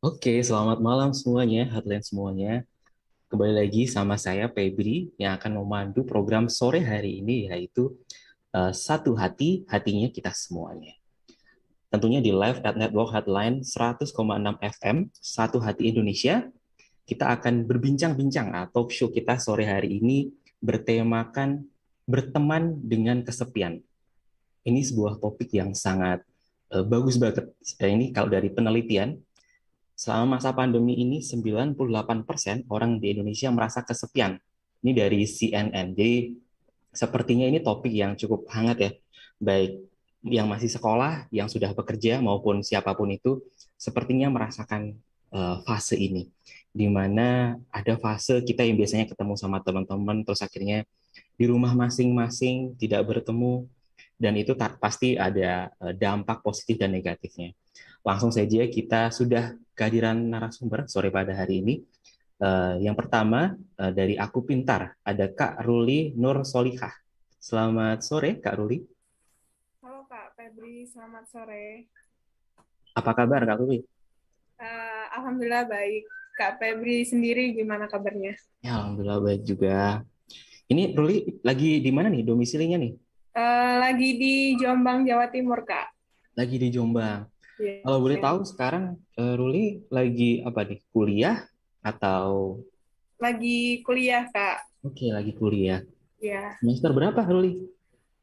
Oke, selamat malam semuanya, Heartland semuanya. Kembali lagi sama saya, Febri, yang akan memandu program sore hari ini, yaitu eh, Satu Hati, Hatinya Kita Semuanya. Tentunya di live at Network Headline 100,6 FM, Satu Hati Indonesia, kita akan berbincang-bincang atau show kita sore hari ini bertemakan berteman dengan kesepian. Ini sebuah topik yang sangat eh, bagus banget. Ini kalau dari penelitian, Selama masa pandemi ini, 98% orang di Indonesia merasa kesepian. Ini dari CNN. Jadi, sepertinya ini topik yang cukup hangat ya. Baik yang masih sekolah, yang sudah bekerja, maupun siapa pun itu, sepertinya merasakan uh, fase ini. Di mana ada fase kita yang biasanya ketemu sama teman-teman, terus akhirnya di rumah masing-masing, tidak bertemu, dan itu pasti ada uh, dampak positif dan negatifnya. Langsung saja kita sudah kehadiran narasumber sore pada hari ini. Uh, yang pertama uh, dari Aku Pintar, ada Kak Ruli Nur Solihah. Selamat sore Kak Ruli. Halo Kak Febri, selamat sore. Apa kabar Kak Ruli? Uh, Alhamdulillah baik. Kak Febri sendiri gimana kabarnya? Ya, Alhamdulillah baik juga. Ini Ruli lagi di mana nih domisilinya nih? Uh, lagi di Jombang, Jawa Timur, Kak. Lagi di Jombang. Yeah. Kalau boleh tahu sekarang uh, Ruli lagi apa nih? Kuliah atau lagi kuliah, Kak? Oke, lagi kuliah. Iya. Semester berapa Ruli?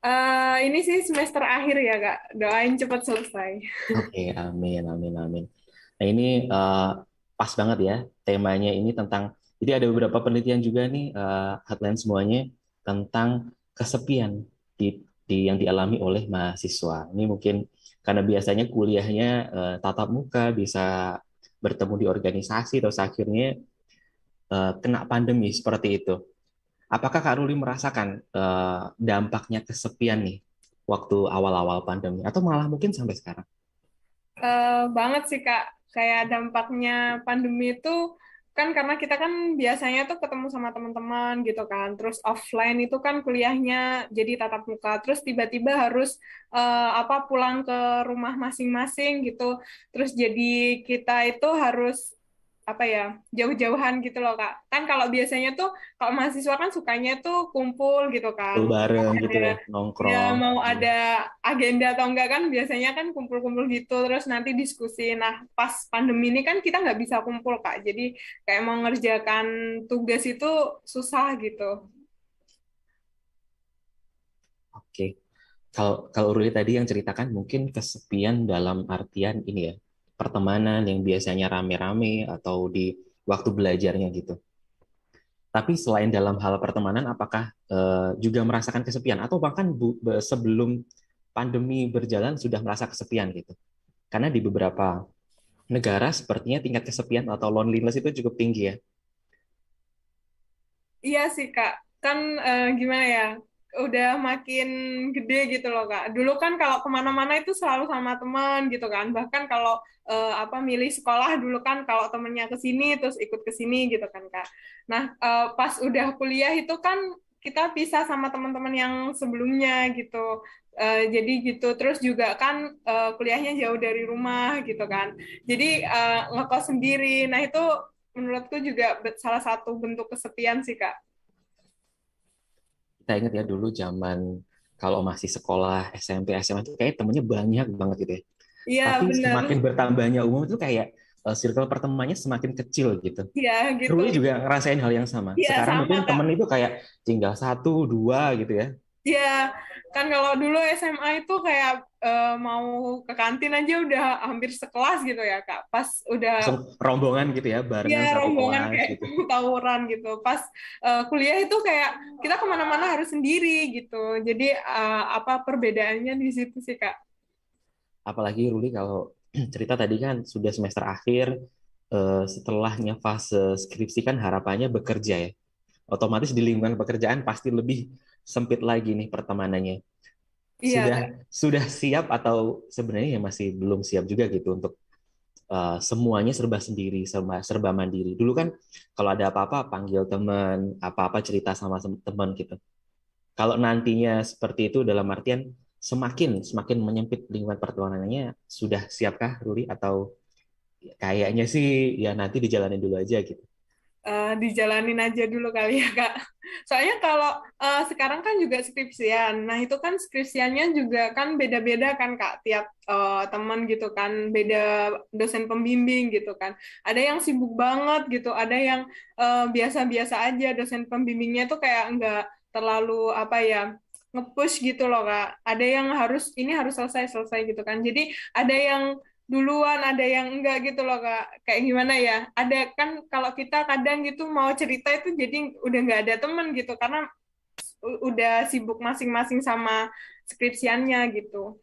Uh, ini sih semester akhir ya, Kak. Doain cepat selesai. Oke, amin, amin, amin. Nah ini uh, pas banget ya temanya ini tentang. Jadi ada beberapa penelitian juga nih uh, headline semuanya tentang kesepian di, di yang dialami oleh mahasiswa. Ini mungkin karena biasanya kuliahnya uh, tatap muka bisa bertemu di organisasi terus akhirnya uh, kena pandemi seperti itu. Apakah Kak Ruli merasakan uh, dampaknya kesepian nih waktu awal-awal pandemi atau malah mungkin sampai sekarang? Uh, banget sih Kak, kayak dampaknya pandemi itu kan karena kita kan biasanya tuh ketemu sama teman-teman gitu kan, terus offline itu kan kuliahnya jadi tatap muka, terus tiba-tiba harus uh, apa pulang ke rumah masing-masing gitu, terus jadi kita itu harus apa ya jauh-jauhan gitu loh kak. Kan kalau biasanya tuh kalau mahasiswa kan sukanya tuh kumpul gitu kan. Bareng gitu ya nongkrong. ya mau ada agenda atau enggak kan biasanya kan kumpul-kumpul gitu terus nanti diskusi. Nah pas pandemi ini kan kita nggak bisa kumpul kak. Jadi kayak mau ngerjakan tugas itu susah gitu. Oke. Kalau kalau Ruli tadi yang ceritakan mungkin kesepian dalam artian ini ya pertemanan yang biasanya rame-rame atau di waktu belajarnya gitu. Tapi selain dalam hal pertemanan, apakah uh, juga merasakan kesepian atau bahkan bu, sebelum pandemi berjalan sudah merasa kesepian gitu? Karena di beberapa negara sepertinya tingkat kesepian atau loneliness itu cukup tinggi ya. Iya sih kak, kan uh, gimana ya? Udah makin gede gitu loh kak. Dulu kan kalau ke mana-mana itu selalu sama teman gitu kan. Bahkan kalau uh, apa milih sekolah dulu kan kalau temennya ke sini terus ikut ke sini gitu kan kak. Nah uh, pas udah kuliah itu kan kita pisah sama teman-teman yang sebelumnya gitu. Uh, jadi gitu terus juga kan uh, kuliahnya jauh dari rumah gitu kan. Jadi uh, ngekos sendiri. Nah itu menurutku juga salah satu bentuk kesepian sih kak kita ingat ya dulu zaman kalau masih sekolah SMP SMA itu kayak temennya banyak banget gitu ya. Iya Tapi bener. semakin bertambahnya umum itu kayak uh, circle pertemanannya semakin kecil gitu. Iya gitu. Ruli juga ngerasain hal yang sama. Ya, Sekarang sama, mungkin temen itu kayak tinggal satu dua gitu ya. Iya, kan kalau dulu SMA itu kayak uh, mau ke kantin aja udah hampir sekelas gitu ya kak. Pas udah Langsung rombongan gitu ya, barengan ya, satu rombongan kelas kayak gitu. tawuran gitu. Pas uh, kuliah itu kayak kita ke mana-mana harus sendiri gitu. Jadi uh, apa perbedaannya di situ sih kak? Apalagi Ruli kalau cerita tadi kan sudah semester akhir, uh, setelahnya fase skripsi kan harapannya bekerja ya. Otomatis di lingkungan pekerjaan pasti lebih sempit lagi nih pertemanannya. Iya. Sudah sudah siap atau sebenarnya ya masih belum siap juga gitu untuk uh, semuanya serba sendiri, serba serba mandiri. Dulu kan kalau ada apa-apa panggil teman, apa-apa cerita sama teman gitu. Kalau nantinya seperti itu dalam artian semakin semakin menyempit lingkungan pertemanannya, sudah siapkah Ruli atau kayaknya sih ya nanti dijalanin dulu aja gitu uh, dijalanin aja dulu kali ya kak. Soalnya kalau uh, sekarang kan juga skripsian, nah itu kan skripsiannya juga kan beda-beda kan kak tiap uh, teman gitu kan, beda dosen pembimbing gitu kan. Ada yang sibuk banget gitu, ada yang biasa-biasa uh, aja dosen pembimbingnya tuh kayak nggak terlalu apa ya ngepush gitu loh kak. Ada yang harus ini harus selesai selesai gitu kan. Jadi ada yang duluan ada yang enggak gitu loh kak. Kayak gimana ya? Ada kan kalau kita kadang gitu mau cerita itu jadi udah nggak ada temen gitu karena udah sibuk masing-masing sama skripsiannya gitu.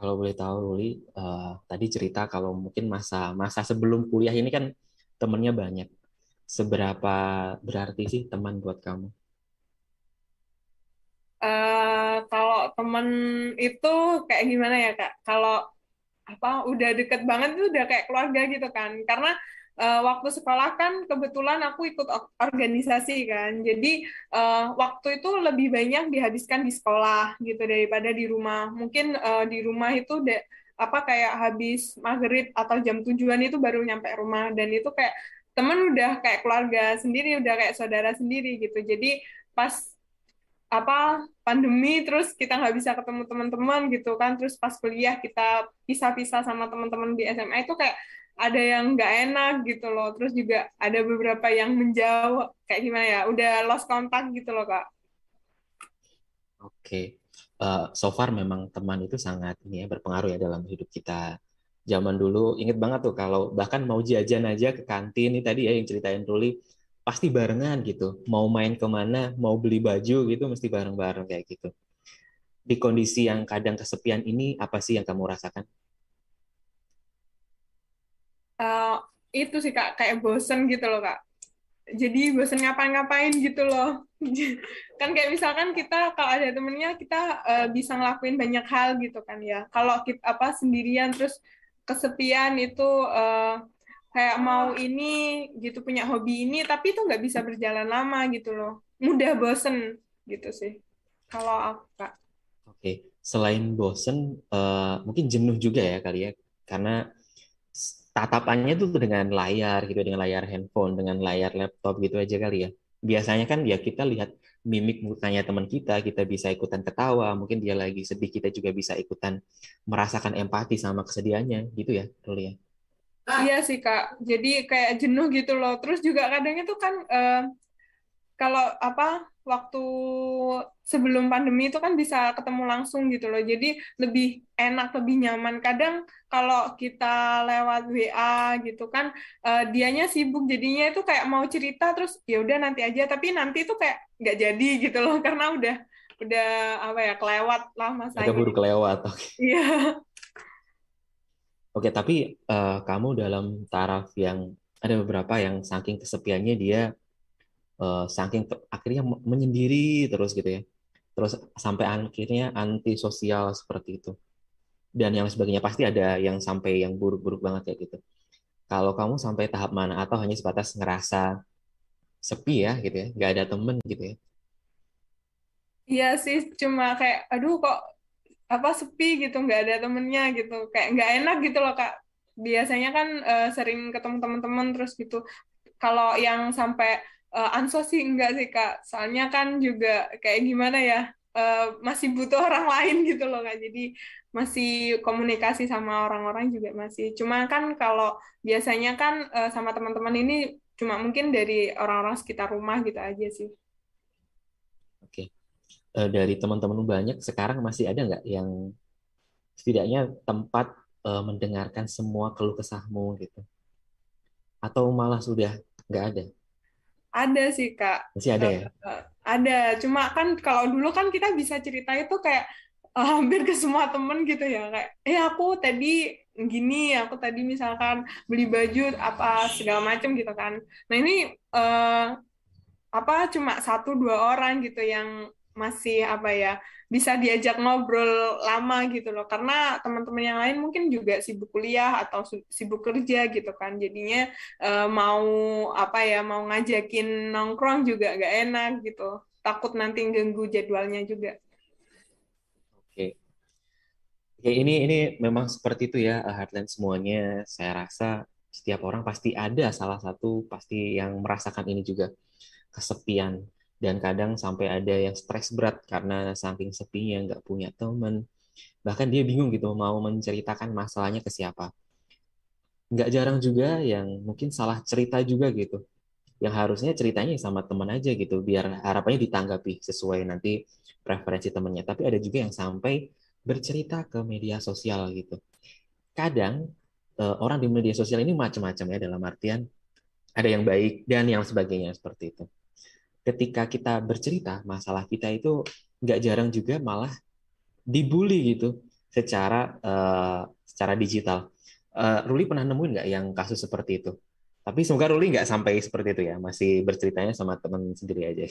Kalau boleh tahu Ruli uh, tadi cerita kalau mungkin masa masa sebelum kuliah ini kan temennya banyak. Seberapa berarti sih teman buat kamu? Uh, kalau temen itu kayak gimana ya kak? Kalau apa udah deket banget itu udah kayak keluarga gitu kan. Karena uh, waktu sekolah kan kebetulan aku ikut organisasi kan. Jadi uh, waktu itu lebih banyak dihabiskan di sekolah gitu daripada di rumah. Mungkin uh, di rumah itu de, apa kayak habis maghrib atau jam tujuan itu baru nyampe rumah. Dan itu kayak temen udah kayak keluarga sendiri udah kayak saudara sendiri gitu. Jadi pas apa pandemi terus kita nggak bisa ketemu teman-teman gitu kan. Terus pas kuliah kita pisah-pisah sama teman-teman di SMA itu kayak ada yang nggak enak gitu loh. Terus juga ada beberapa yang menjauh kayak gimana ya udah lost contact gitu loh kak. Oke. Okay. uh, eh, so far memang teman itu sangat ini ya berpengaruh ya dalam hidup kita zaman dulu. Inget banget tuh kalau bahkan mau jajan aja ke kantin ini tadi ya yang ceritain Ruli pasti barengan gitu. Mau main ke mana, mau beli baju gitu, mesti bareng-bareng kayak gitu. Di kondisi yang kadang kesepian ini, apa sih yang kamu rasakan? Uh, itu sih kak, kayak bosen gitu loh kak. Jadi bosen ngapain-ngapain gitu loh. kan kayak misalkan kita kalau ada temennya kita uh, bisa ngelakuin banyak hal gitu kan ya. Kalau kita apa sendirian terus kesepian itu uh, kayak mau ini gitu punya hobi ini tapi itu nggak bisa berjalan lama gitu loh. Mudah bosen gitu sih. Kalau aku oke selain bosen uh, mungkin jenuh juga ya kali ya. Karena tatapannya tuh dengan layar gitu dengan layar handphone dengan layar laptop gitu aja kali ya. Biasanya kan ya kita lihat mimik mukanya teman kita kita bisa ikutan ketawa mungkin dia lagi sedih kita juga bisa ikutan merasakan empati sama kesedihannya gitu ya Ruli ya Iya sih kak, jadi kayak jenuh gitu loh. Terus juga kadang itu kan uh, kalau apa waktu sebelum pandemi itu kan bisa ketemu langsung gitu loh. Jadi lebih enak, lebih nyaman. Kadang kalau kita lewat WA gitu kan, uh, dianya sibuk jadinya itu kayak mau cerita terus ya udah nanti aja. Tapi nanti itu kayak nggak jadi gitu loh karena udah udah apa ya kelewat lah masanya. Udah buru kelewat. Iya. Oke, tapi uh, kamu dalam taraf yang ada beberapa yang saking kesepiannya dia uh, saking akhirnya menyendiri terus gitu ya. Terus sampai akhirnya anti sosial seperti itu. Dan yang sebagainya pasti ada yang sampai yang buruk-buruk banget kayak gitu. Kalau kamu sampai tahap mana atau hanya sebatas ngerasa sepi ya gitu ya, nggak ada temen gitu ya. Iya sih, cuma kayak aduh kok apa sepi gitu nggak ada temennya gitu. Kayak nggak enak gitu loh kak. Biasanya kan uh, sering ketemu teman-teman terus gitu. Kalau yang sampai uh, ansos sih enggak sih kak. Soalnya kan juga kayak gimana ya uh, masih butuh orang lain gitu loh kak. Jadi masih komunikasi sama orang-orang juga masih. Cuma kan kalau biasanya kan uh, sama teman-teman ini cuma mungkin dari orang-orang sekitar rumah gitu aja sih uh, dari teman-teman banyak sekarang masih ada nggak yang setidaknya tempat uh, mendengarkan semua keluh kesahmu gitu? Atau malah sudah nggak ada? Ada sih kak. Masih ada ya? uh, ada. Cuma kan kalau dulu kan kita bisa cerita itu kayak uh, hampir ke semua temen gitu ya. Kayak eh aku tadi gini aku tadi misalkan beli baju apa segala macam gitu kan. Nah ini uh, apa cuma satu dua orang gitu yang masih apa ya bisa diajak ngobrol lama gitu loh. Karena teman-teman yang lain mungkin juga sibuk kuliah atau sibuk kerja gitu kan. Jadinya uh, mau apa ya mau ngajakin nongkrong juga gak enak gitu. Takut nanti ganggu jadwalnya juga. Oke, Ya, ini ini memang seperti itu ya Heartland semuanya. Saya rasa setiap orang pasti ada salah satu pasti yang merasakan ini juga. Kesepian dan kadang sampai ada yang stres berat karena saking sepinya nggak punya teman bahkan dia bingung gitu mau menceritakan masalahnya ke siapa nggak jarang juga yang mungkin salah cerita juga gitu yang harusnya ceritanya sama teman aja gitu biar harapannya ditanggapi sesuai nanti preferensi temannya tapi ada juga yang sampai bercerita ke media sosial gitu. Kadang uh, orang di media sosial ini macam-macam ya dalam artian ada yang baik dan yang sebagainya seperti itu. Ketika kita bercerita masalah kita itu nggak jarang juga malah dibully gitu secara uh, secara digital. Uh, Ruli pernah nemuin nggak yang kasus seperti itu? Tapi semoga Ruli nggak sampai seperti itu ya, masih berceritanya sama teman sendiri aja.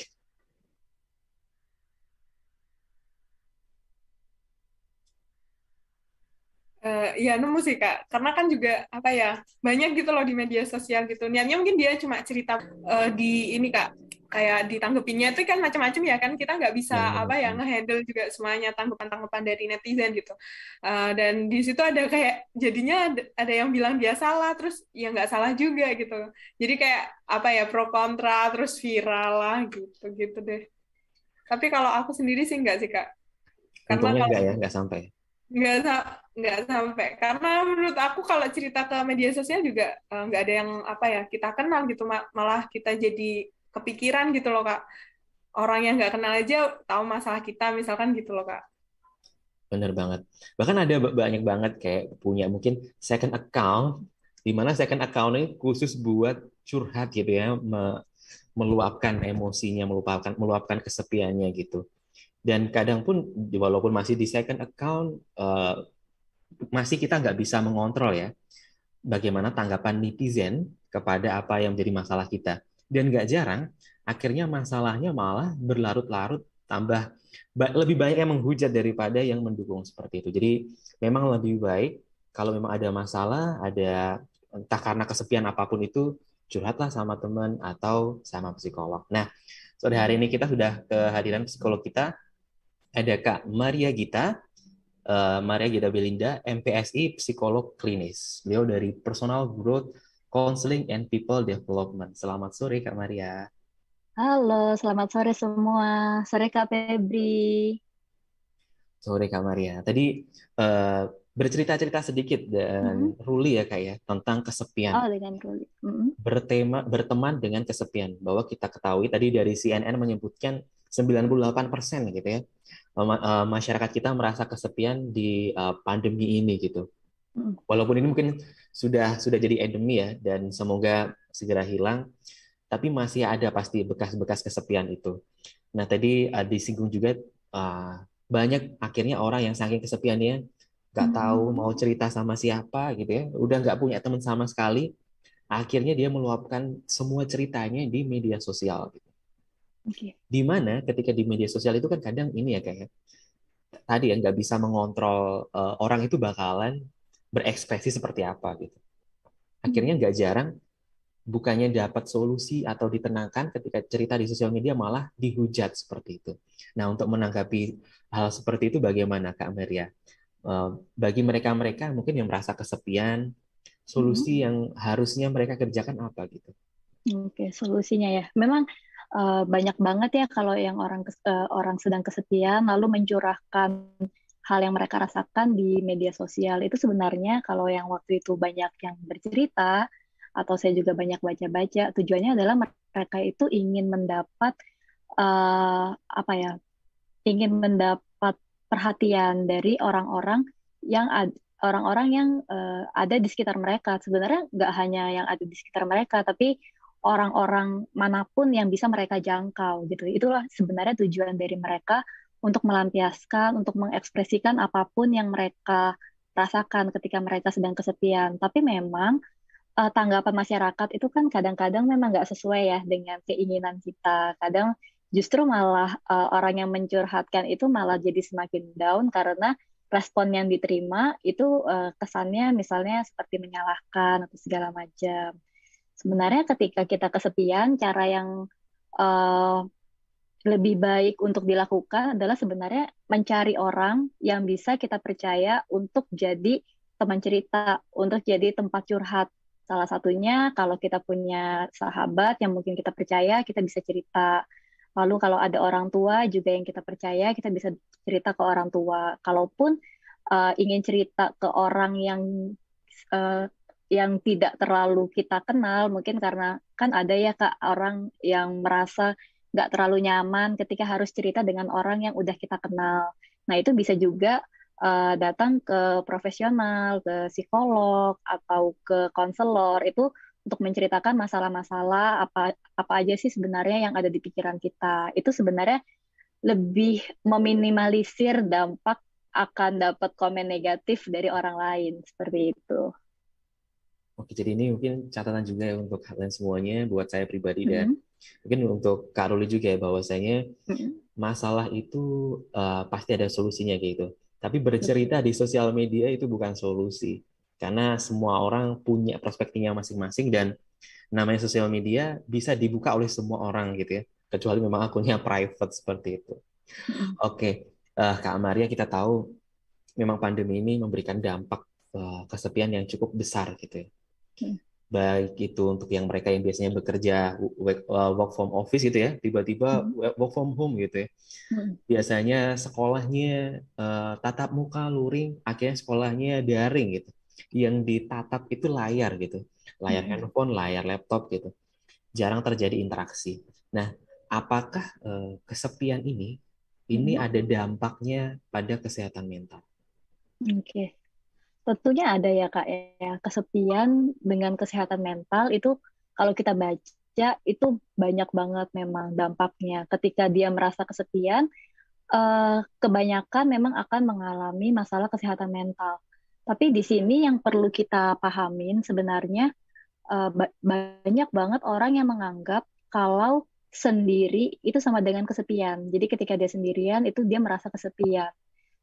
Uh, ya nemu sih kak, karena kan juga apa ya banyak gitu loh di media sosial gitu. Niatnya mungkin dia cuma cerita uh, di ini kak, kayak ditanggepinnya itu kan macam-macam ya kan kita nggak bisa ya, apa ya ngehandle juga semuanya tanggapan-tanggapan dari netizen gitu. Uh, dan di situ ada kayak jadinya ada yang bilang dia salah, terus ya nggak salah juga gitu. Jadi kayak apa ya pro kontra, terus viral lah gitu gitu deh. Tapi kalau aku sendiri sih nggak sih kak. Karena Untungnya kalau, nggak ya, nggak sampai nggak nggak sampai karena menurut aku kalau cerita ke media sosial juga uh, nggak ada yang apa ya kita kenal gitu malah kita jadi kepikiran gitu loh kak. Orang yang nggak kenal aja tahu masalah kita misalkan gitu loh kak. Bener banget. Bahkan ada banyak banget kayak punya mungkin second account di mana second account ini khusus buat curhat gitu ya me meluapkan emosinya meluapkan meluapkan kesepiannya gitu. Dan kadang pun walaupun masih di second account uh, masih kita nggak bisa mengontrol ya bagaimana tanggapan netizen kepada apa yang menjadi masalah kita dan nggak jarang akhirnya masalahnya malah berlarut-larut tambah lebih banyak yang menghujat daripada yang mendukung seperti itu. Jadi memang lebih baik kalau memang ada masalah ada entah karena kesepian apa pun itu curhatlah sama teman atau sama psikolog. Nah sore hari ini kita sudah kehadiran psikolog kita. Ada Kak Maria Gita, uh, Maria Gita Belinda, MPSI, psikolog klinis. Beliau dari Personal Growth Counseling and People Development. Selamat sore Kak Maria. Halo, selamat sore semua. Sore Kak Febri. Sore Kak Maria. Tadi uh, bercerita-cerita sedikit dan mm-hmm. Ruli ya kak ya tentang kesepian. Oh dengan Ruli. Mm-hmm. Bertema berteman dengan kesepian bahwa kita ketahui tadi dari CNN menyebutkan 98 persen gitu ya uh, masyarakat kita merasa kesepian di uh, pandemi ini gitu. Hmm. Walaupun ini mungkin sudah sudah jadi endemi ya dan semoga segera hilang, tapi masih ada pasti bekas-bekas kesepian itu. Nah tadi uh, disinggung juga uh, banyak akhirnya orang yang saking kesepiannya nggak tahu mau cerita sama siapa gitu ya, udah nggak punya teman sama sekali, akhirnya dia meluapkan semua ceritanya di media sosial. Gitu. Okay. Di mana ketika di media sosial itu kan kadang ini ya kayak tadi ya nggak bisa mengontrol uh, orang itu bakalan berekspresi seperti apa gitu. Akhirnya nggak jarang bukannya dapat solusi atau ditenangkan ketika cerita di sosial media malah dihujat seperti itu. Nah untuk menanggapi hal seperti itu bagaimana Kak Maria? Uh, bagi mereka-mereka mungkin yang merasa kesepian, solusi hmm. yang harusnya mereka kerjakan apa gitu? Oke, solusinya ya. Memang uh, banyak banget ya kalau yang orang uh, orang sedang kesepian lalu mencurahkan hal yang mereka rasakan di media sosial itu sebenarnya kalau yang waktu itu banyak yang bercerita atau saya juga banyak baca-baca tujuannya adalah mereka itu ingin mendapat uh, apa ya ingin mendapat perhatian dari orang-orang yang orang-orang yang uh, ada di sekitar mereka sebenarnya nggak hanya yang ada di sekitar mereka tapi orang-orang mana pun yang bisa mereka jangkau gitu. Itulah sebenarnya tujuan dari mereka untuk melampiaskan, untuk mengekspresikan apa pun yang mereka rasakan ketika mereka sedang kesepian. Tapi memang uh, tanggapan masyarakat itu kan kadang-kadang memang nggak sesuai ya dengan keinginan kita. Kadang justru malah uh, orang yang mencurhatkan itu malah jadi semakin down karena respon yang diterima itu uh, kesannya misalnya seperti menyalahkan atau segala macam sebenarnya ketika kita kesepian cara yang uh, lebih baik untuk dilakukan adalah sebenarnya mencari orang yang bisa kita percaya untuk jadi teman cerita, untuk jadi tempat curhat. Salah satunya kalau kita punya sahabat yang mungkin kita percaya, kita bisa cerita. Lalu kalau ada orang tua juga yang kita percaya, kita bisa cerita ke orang tua. Kalaupun uh, ingin cerita ke orang yang uh, yang tidak terlalu kita kenal, mungkin karena kan ada ya kak orang yang merasa nggak terlalu nyaman ketika harus cerita dengan orang yang udah kita kenal. Nah, itu bisa juga uh, datang ke profesional, ke psikolog atau ke konselor itu untuk menceritakan masalah-masalah apa apa aja sih sebenarnya yang ada di pikiran kita. Itu sebenarnya lebih meminimalisir dampak akan dapat komen negatif dari orang lain seperti itu. Oke, jadi ini mungkin catatan juga ya untuk kalian semuanya, buat saya pribadi mm -hmm. dan mungkin untuk Kak Ruli juga ya bahwasanya masalah itu uh, pasti ada solusinya gitu. Tapi bercerita di sosial media itu bukan solusi karena semua orang punya perspektifnya masing-masing dan namanya sosial media bisa dibuka oleh semua orang gitu ya kecuali memang akunnya private seperti itu. Oke, okay. uh, eh, Kak Maria kita tahu memang pandemi ini memberikan dampak uh, kesepian yang cukup besar gitu ya baik itu untuk yang mereka yang biasanya bekerja uh, work from office gitu ya tiba-tiba hmm. work from home gitu ya hmm. biasanya sekolahnya uh, tatap muka luring akhirnya sekolahnya daring gitu yang ditatap itu layar gitu layar hmm. handphone layar laptop gitu jarang terjadi interaksi nah apakah uh, kesepian ini ini ada dampaknya pada kesehatan mental oke okay. Tentunya ada ya Kak ya, kesepian dengan kesehatan mental itu kalau kita baca itu banyak banget memang dampaknya. Ketika dia merasa kesepian, eh, kebanyakan memang akan mengalami masalah kesehatan mental. Tapi di sini yang perlu kita pahamin sebenarnya eh, banyak banget orang yang menganggap kalau sendiri itu sama dengan kesepian. Jadi ketika dia sendirian itu dia merasa kesepian.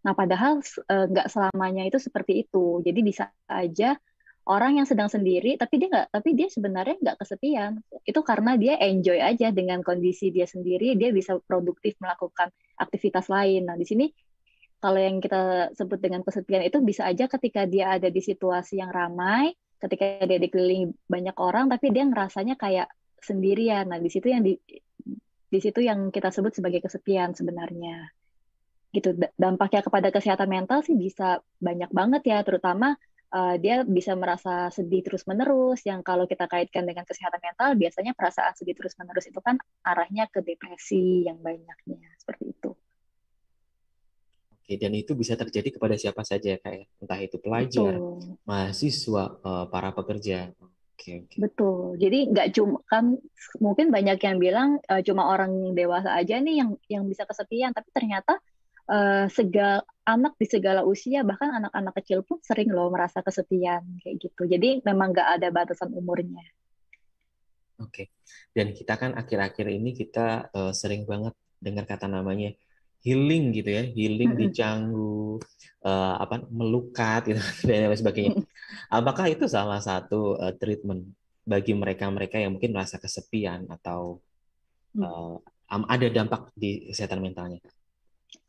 Nah, padahal eh, nggak uh, selamanya itu seperti itu. Jadi bisa aja orang yang sedang sendiri, tapi dia nggak, tapi dia sebenarnya nggak kesepian. Itu karena dia enjoy aja dengan kondisi dia sendiri, dia bisa produktif melakukan aktivitas lain. Nah, di sini kalau yang kita sebut dengan kesepian itu bisa aja ketika dia ada di situasi yang ramai, ketika dia dikelilingi banyak orang, tapi dia ngerasanya kayak sendirian. Nah, di situ yang di di situ yang kita sebut sebagai kesepian sebenarnya gitu dampaknya kepada kesehatan mental sih bisa banyak banget ya terutama uh, dia bisa merasa sedih terus menerus yang kalau kita kaitkan dengan kesehatan mental biasanya perasaan sedih terus menerus itu kan arahnya ke depresi yang banyaknya seperti itu. Oke, dan itu bisa terjadi kepada siapa saja kayak ya? entah itu pelajar, Betul. mahasiswa, uh, para pekerja. Oke, oke. Betul. Jadi nggak cuma kan mungkin banyak yang bilang uh, cuma orang dewasa aja nih yang yang bisa kesepian, tapi ternyata uh, segala anak di segala usia bahkan anak-anak kecil pun sering loh merasa kesepian kayak gitu. Jadi memang nggak ada batasan umurnya. Oke. Okay. dan kita kan akhir-akhir ini kita uh, sering banget dengar kata namanya healing gitu ya healing mm -hmm. dicanggu uh, apa melukat gitu dan lain sebagainya. Apakah itu salah satu uh, treatment bagi mereka-mereka yang mungkin merasa kesepian atau uh, ada dampak di kesehatan mentalnya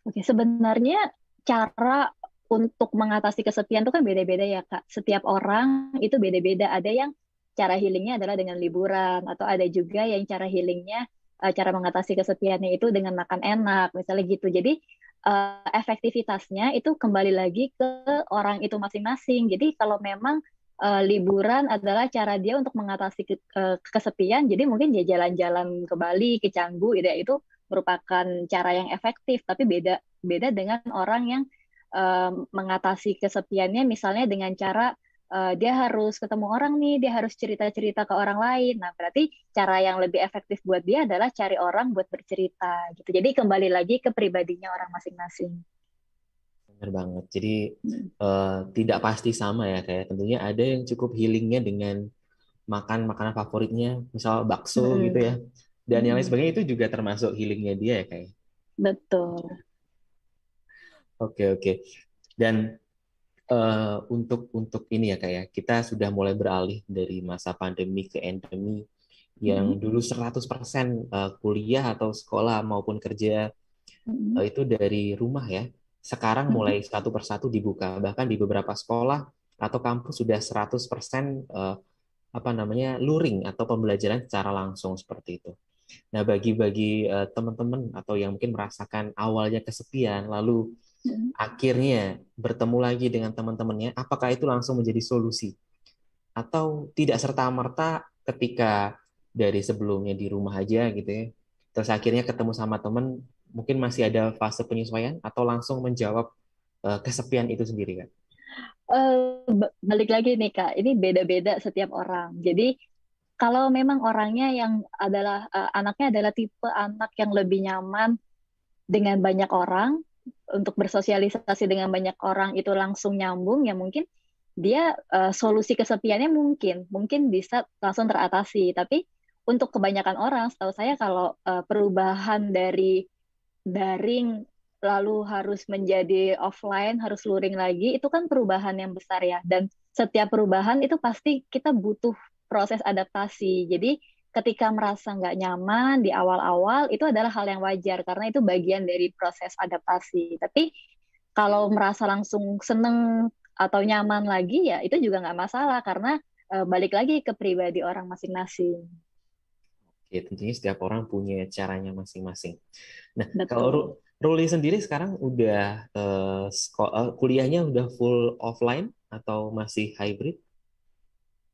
Oke, sebenarnya cara untuk mengatasi kesepian itu kan beda-beda ya kak. Setiap orang itu beda-beda. Ada yang cara healingnya adalah dengan liburan, atau ada juga yang cara healingnya, uh, cara mengatasi kesepiannya itu dengan makan enak, misalnya gitu. Jadi uh, efektivitasnya itu kembali lagi ke orang itu masing-masing. Jadi kalau memang uh, liburan adalah cara dia untuk mengatasi ke, kesepian, jadi mungkin dia jalan-jalan ke Bali, ke Canggu, ya, itu merupakan cara yang efektif, tapi beda beda dengan orang yang um, mengatasi kesepiannya misalnya dengan cara uh, dia harus ketemu orang nih, dia harus cerita-cerita ke orang lain. Nah, berarti cara yang lebih efektif buat dia adalah cari orang buat bercerita gitu. Jadi kembali lagi ke pribadinya orang masing-masing. Benar banget. Jadi hmm. uh, tidak pasti sama ya kayak tentunya ada yang cukup healingnya dengan makan makanan favoritnya, misal bakso hmm. gitu ya dan yang lain hmm. sebagainya itu juga termasuk healingnya dia ya kayak betul oke oke dan uh, untuk untuk ini ya kayak ya, kita sudah mulai beralih dari masa pandemi ke endemi yang dulu 100% uh, kuliah atau sekolah maupun kerja uh, itu dari rumah ya. Sekarang mulai satu persatu dibuka. Bahkan di beberapa sekolah atau kampus sudah 100% uh, apa namanya luring atau pembelajaran secara langsung seperti itu. Nah, bagi-bagi uh, teman-teman atau yang mungkin merasakan awalnya kesepian lalu akhirnya bertemu lagi dengan teman-temannya, apakah itu langsung menjadi solusi? Atau tidak serta-merta ketika dari sebelumnya di rumah aja gitu ya. Terus akhirnya ketemu sama temen, mungkin masih ada fase penyesuaian atau langsung menjawab uh, kesepian itu sendiri kan? Uh, balik lagi nih kak, ini beda-beda setiap orang. Jadi kalau memang orangnya yang adalah uh, anaknya adalah tipe anak yang lebih nyaman dengan banyak orang untuk bersosialisasi dengan banyak orang itu langsung nyambung ya mungkin dia uh, solusi kesepiannya mungkin mungkin bisa langsung teratasi tapi untuk kebanyakan orang, setahu saya kalau uh, perubahan dari daring lalu harus menjadi offline, harus luring lagi, itu kan perubahan yang besar ya. Dan setiap perubahan itu pasti kita butuh proses adaptasi. Jadi ketika merasa nggak nyaman di awal-awal, itu adalah hal yang wajar karena itu bagian dari proses adaptasi. Tapi kalau merasa langsung seneng atau nyaman lagi ya itu juga nggak masalah karena uh, balik lagi ke pribadi orang masing-masing. Oke, tentunya setiap orang punya caranya masing-masing. Nah, Betul. kalau Ruli sendiri sekarang udah uh, kuliahnya udah full offline atau masih hybrid?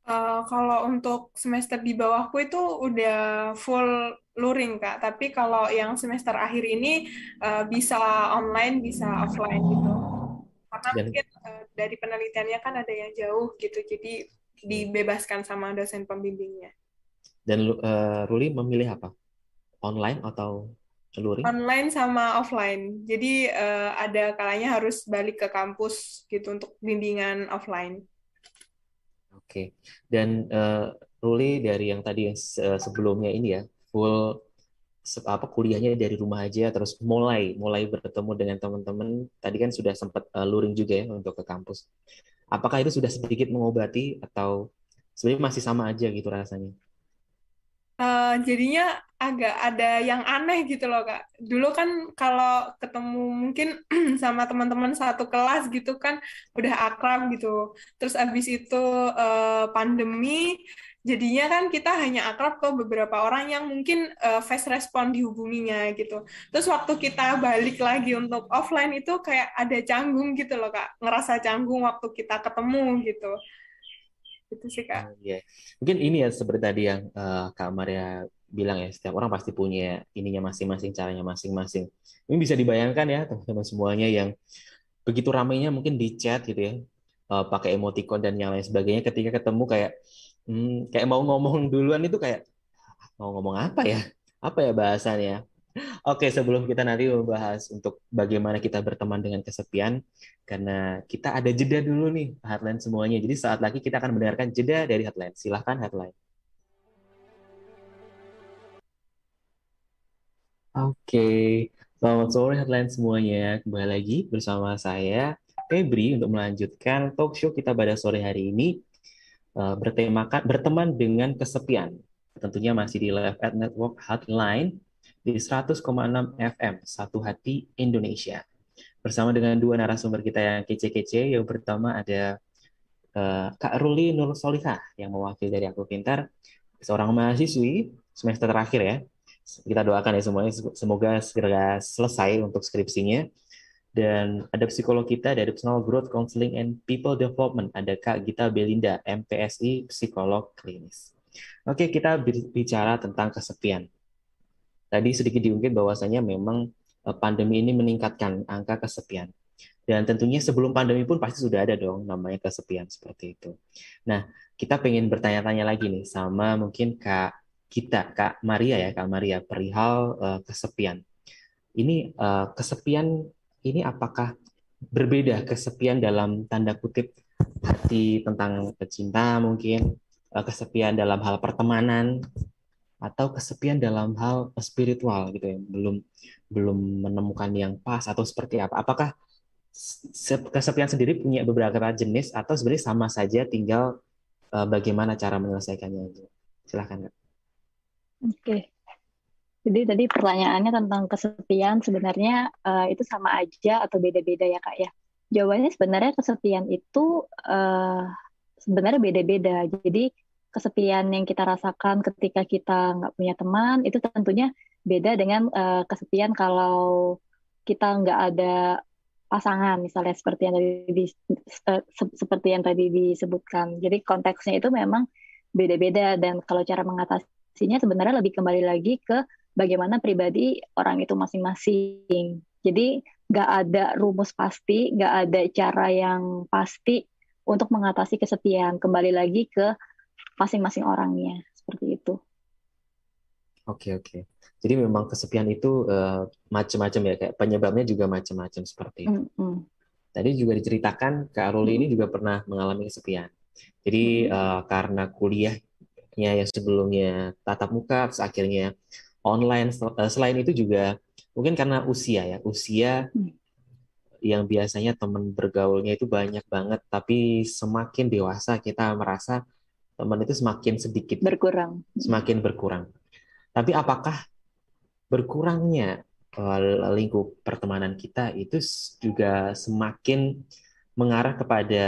Uh, kalau untuk semester di bawahku itu udah full luring kak, tapi kalau yang semester akhir ini uh, bisa online, bisa offline gitu. Karena Dan, mungkin uh, dari penelitiannya kan ada yang jauh gitu, jadi dibebaskan sama dosen pembimbingnya. Dan uh, Ruli memilih apa? Online atau luring? Online sama offline. Jadi uh, ada kalanya harus balik ke kampus gitu untuk bimbingan offline. Oke. Dan uh, Ruli dari yang tadi yang sebelumnya ini ya full apa kuliahnya dari rumah aja terus mulai mulai bertemu dengan teman-teman. Tadi kan sudah sempat uh, luring juga ya untuk ke kampus. Apakah itu sudah sedikit mengobati atau sebenarnya masih sama aja gitu rasanya? Uh, jadinya agak ada yang aneh gitu loh kak. Dulu kan kalau ketemu mungkin sama teman-teman satu kelas gitu kan udah akrab gitu. Terus abis itu uh, pandemi, jadinya kan kita hanya akrab ke beberapa orang yang mungkin uh, fast respon dihubunginya gitu. Terus waktu kita balik lagi untuk offline itu kayak ada canggung gitu loh kak, ngerasa canggung waktu kita ketemu gitu itu sih kak. Uh, yeah. Mungkin ini ya seperti tadi yang uh, Kak Maria bilang ya, setiap orang pasti punya ininya masing-masing, caranya masing-masing. Ini bisa dibayangkan ya teman-teman semuanya yang begitu ramainya mungkin di chat gitu ya, uh, pakai emoticon dan yang lain sebagainya. Ketika ketemu kayak hmm, kayak mau ngomong duluan itu kayak mau ngomong apa ya? Apa ya bahasannya? Oke, sebelum kita nanti membahas untuk bagaimana kita berteman dengan kesepian, karena kita ada jeda dulu nih, headline semuanya. Jadi saat lagi kita akan mendengarkan jeda dari headline. Silahkan headline. Oke, selamat sore headline semuanya. Kembali lagi bersama saya, Febri, untuk melanjutkan talk show kita pada sore hari ini uh, bertemakan berteman dengan kesepian. Tentunya masih di Live at Network Hotline di 100,6 FM Satu Hati Indonesia. Bersama dengan dua narasumber kita yang kece-kece, yang pertama ada uh, Kak Ruli Nur Solihah yang mewakili dari Aku Pintar, seorang mahasiswi semester terakhir ya. Kita doakan ya semuanya, semoga segera selesai untuk skripsinya. Dan ada psikolog kita dari Personal Growth Counseling and People Development, ada Kak Gita Belinda, MPSI, psikolog klinis. Oke, kita bicara tentang kesepian. Tadi sedikit diungkit bahwasanya memang eh, pandemi ini meningkatkan angka kesepian. Dan tentunya sebelum pandemi pun pasti sudah ada dong namanya kesepian seperti itu. Nah, kita pengen bertanya-tanya lagi nih sama mungkin Kak kita, Kak Maria ya, Kak Maria, perihal uh, kesepian. Ini uh, kesepian ini apakah berbeda kesepian dalam tanda kutip hati tentang cinta mungkin, uh, kesepian dalam hal pertemanan, atau kesepian dalam hal spiritual gitu ya belum belum menemukan yang pas atau seperti apa? Apakah kesepian sendiri punya beberapa jenis atau sebenarnya sama saja tinggal uh, bagaimana cara menyelesaikannya itu silahkan kak Oke. Jadi tadi pertanyaannya tentang kesepian sebenarnya uh, itu sama aja atau beda-beda ya kak ya? Jawabannya sebenarnya kesepian itu uh, sebenarnya beda-beda. Jadi kesepian yang kita rasakan ketika kita nggak punya teman itu tentunya beda dengan uh, kesepian kalau kita nggak ada pasangan misalnya seperti yang tadi di, se seperti yang tadi disebutkan. Jadi konteksnya itu memang beda-beda dan kalau cara mengatasinya sebenarnya lebih kembali lagi ke bagaimana pribadi orang itu masing-masing. Jadi nggak ada rumus pasti, nggak ada cara yang pasti untuk mengatasi kesepian. Kembali lagi ke masing-masing orangnya seperti itu. Oke oke. Jadi memang kesepian itu uh, macam-macam ya, kayak penyebabnya juga macam-macam seperti itu. Mm -hmm. Tadi juga diceritakan Kak Ruli mm -hmm. ini juga pernah mengalami kesepian. Jadi mm -hmm. uh, karena kuliahnya yang sebelumnya tatap muka, terus akhirnya online. Eh, selain itu juga mungkin karena usia ya, usia hmm. yang biasanya teman bergaulnya itu banyak banget, tapi semakin dewasa kita merasa teman itu semakin sedikit berkurang, semakin berkurang. Tapi apakah berkurangnya eh, lingkup pertemanan kita itu juga semakin mengarah kepada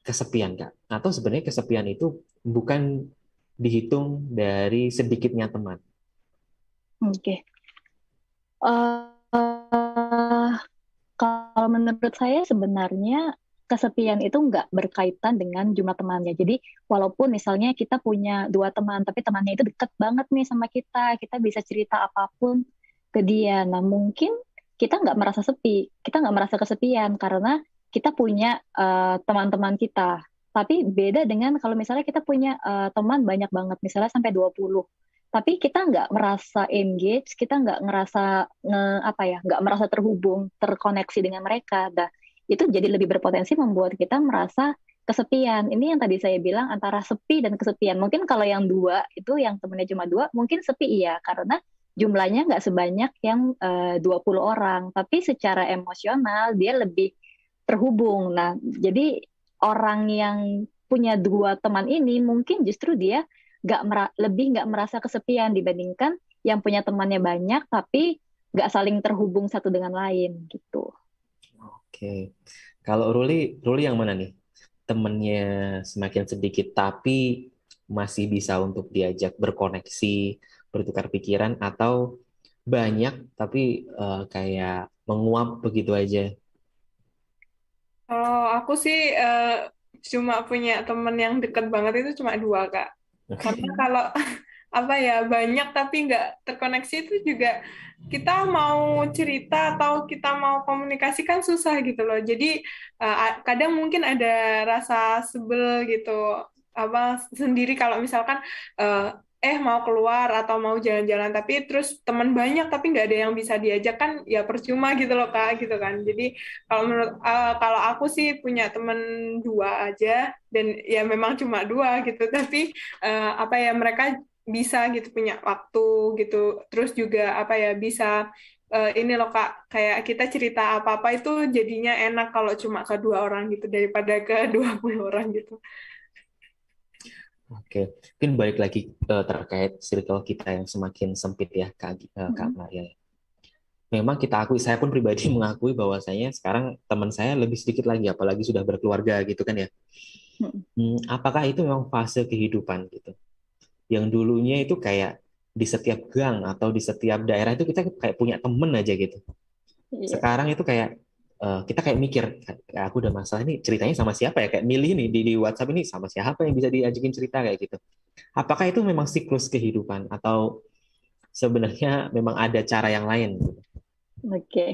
kesepian kak? Atau sebenarnya kesepian itu bukan dihitung dari sedikitnya teman, Oke. Okay. Uh, uh, kalau menurut saya sebenarnya kesepian itu nggak berkaitan dengan jumlah temannya. Jadi walaupun misalnya kita punya dua teman, tapi temannya itu deket banget nih sama kita, kita bisa cerita apa pun ke dia. Nah mungkin kita nggak merasa sepi, kita nggak merasa kesepian karena kita punya uh, teman-teman kita. Tapi beda dengan kalau misalnya kita punya uh, teman banyak banget, misalnya sampai 20 tapi kita nggak merasa engage, kita nggak ngerasa nge, apa ya, nggak merasa terhubung, terkoneksi dengan mereka. Dah itu jadi lebih berpotensi membuat kita merasa kesepian. Ini yang tadi saya bilang antara sepi dan kesepian. Mungkin kalau yang dua itu yang temennya cuma dua, mungkin sepi iya karena jumlahnya nggak sebanyak yang eh, uh, 20 orang, tapi secara emosional dia lebih terhubung. Nah, jadi orang yang punya dua teman ini mungkin justru dia nggak lebih nggak merasa kesepian dibandingkan yang punya temannya banyak tapi nggak saling terhubung satu dengan lain gitu. Oke, kalau Ruli, Ruli yang mana nih? Temennya semakin sedikit tapi masih bisa untuk diajak berkoneksi, bertukar pikiran atau banyak tapi uh, kayak menguap begitu aja? Oh, aku sih uh, cuma punya temen yang deket banget itu cuma dua kak. Karena kalau apa ya banyak tapi nggak terkoneksi itu juga kita mau cerita atau kita mau komunikasi kan susah gitu loh. Jadi uh, kadang mungkin ada rasa sebel gitu apa sendiri. Kalau misalkan uh, eh mau keluar atau mau jalan-jalan tapi terus teman banyak tapi nggak ada yang bisa diajak kan ya percuma gitu loh kak gitu kan. Jadi kalau menurut uh, kalau aku sih punya teman dua aja dan ya memang cuma dua gitu. Tapi uh, apa ya mereka bisa gitu punya waktu gitu. Terus juga apa ya bisa uh, ini loh kak kayak kita cerita apa apa itu jadinya enak kalau cuma ke dua orang gitu daripada ke dua puluh orang gitu Oke, mungkin balik lagi uh, terkait circle kita yang semakin sempit ya, Kak, uh, Kak Maria. Memang kita akui, saya pun pribadi mengakui bahwasanya sekarang teman saya lebih sedikit lagi, apalagi sudah berkeluarga gitu kan ya. Hmm, apakah itu memang fase kehidupan gitu? Yang dulunya itu kayak di setiap gang atau di setiap daerah itu kita kayak punya temen aja gitu. Iya. Sekarang itu kayak uh, kita kayak mikir, aku udah masalah ini ceritanya sama siapa ya? Kayak milih nih di, di WhatsApp ini sama siapa yang bisa diajakin cerita kayak gitu. Apakah itu memang siklus kehidupan atau sebenarnya memang ada cara yang lain? Oke. Okay.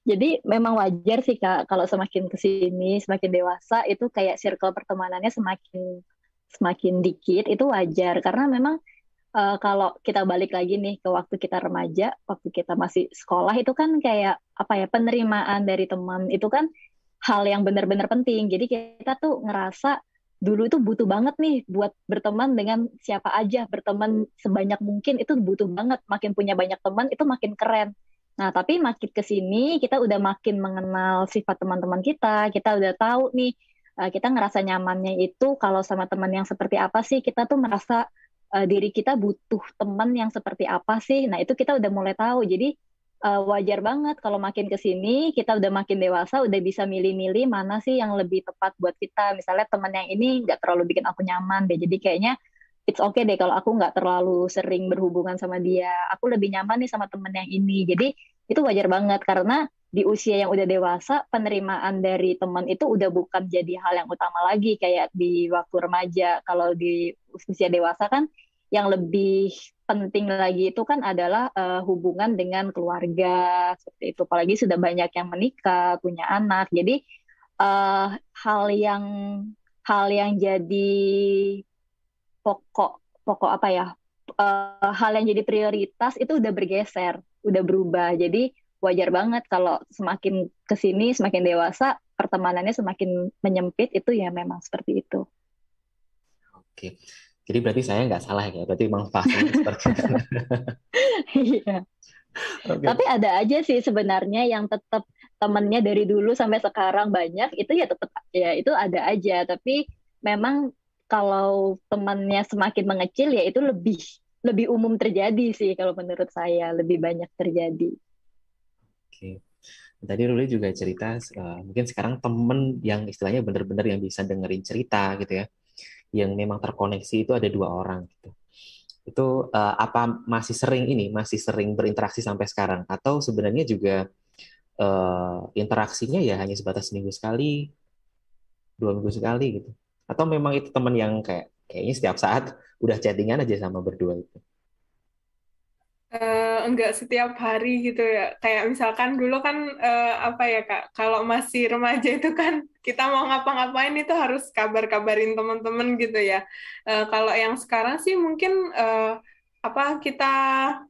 Jadi memang wajar sih Kak kalau semakin ke sini, semakin dewasa itu kayak circle pertemanannya semakin semakin dikit itu wajar karena memang uh, kalau kita balik lagi nih ke waktu kita remaja, waktu kita masih sekolah itu kan kayak apa ya penerimaan dari teman itu kan hal yang benar-benar penting. Jadi kita tuh ngerasa dulu itu butuh banget nih buat berteman dengan siapa aja, berteman sebanyak mungkin itu butuh banget. Makin punya banyak teman itu makin keren. Nah, tapi makin ke sini kita udah makin mengenal sifat teman-teman kita, kita udah tahu nih eh, kita ngerasa nyamannya itu kalau sama teman yang seperti apa sih kita tuh merasa uh, diri kita butuh teman yang seperti apa sih. Nah, itu kita udah mulai tahu. Jadi uh, wajar banget kalau makin ke sini kita udah makin dewasa, udah bisa milih-milih mana sih yang lebih tepat buat kita. Misalnya teman yang ini nggak terlalu bikin aku nyaman deh. Jadi kayaknya it's okay deh kalau aku nggak terlalu sering berhubungan sama dia. Aku lebih nyaman nih sama temen yang ini. Jadi itu wajar banget karena di usia yang udah dewasa penerimaan dari teman itu udah bukan jadi hal yang utama lagi. Kayak di waktu remaja kalau di usia dewasa kan yang lebih penting lagi itu kan adalah uh, hubungan dengan keluarga seperti itu. Apalagi sudah banyak yang menikah punya anak. Jadi uh, hal yang hal yang jadi pokok pokok apa ya uh, hal yang jadi prioritas itu udah bergeser udah berubah. Jadi wajar banget kalau semakin ke sini semakin dewasa pertemanannya semakin menyempit itu ya memang seperti itu. Oke, jadi berarti saya nggak salah ya, berarti memang paham seperti itu. Iya. Okay. Tapi ada aja sih sebenarnya yang tetap temennya dari dulu sampai sekarang banyak itu ya tetap ya itu ada aja tapi memang kalau temannya semakin mengecil ya itu lebih lebih umum terjadi sih kalau menurut saya lebih banyak terjadi. Oke. Tadi Ruli juga cerita uh, mungkin sekarang temen yang istilahnya benar-benar yang bisa dengerin cerita gitu ya, yang memang terkoneksi itu ada dua orang gitu. Itu uh, apa masih sering ini masih sering berinteraksi sampai sekarang atau sebenarnya juga uh, interaksinya ya hanya sebatas seminggu sekali, dua minggu sekali gitu? Atau memang itu teman yang kayak kayaknya setiap saat udah chattingan aja sama berdua itu? Enggak setiap hari gitu ya. Kayak misalkan dulu kan uh, apa ya kak kalau masih remaja itu kan kita mau ngapa-ngapain itu harus kabar-kabarin teman-teman gitu ya. Uh, kalau yang sekarang sih mungkin uh, apa kita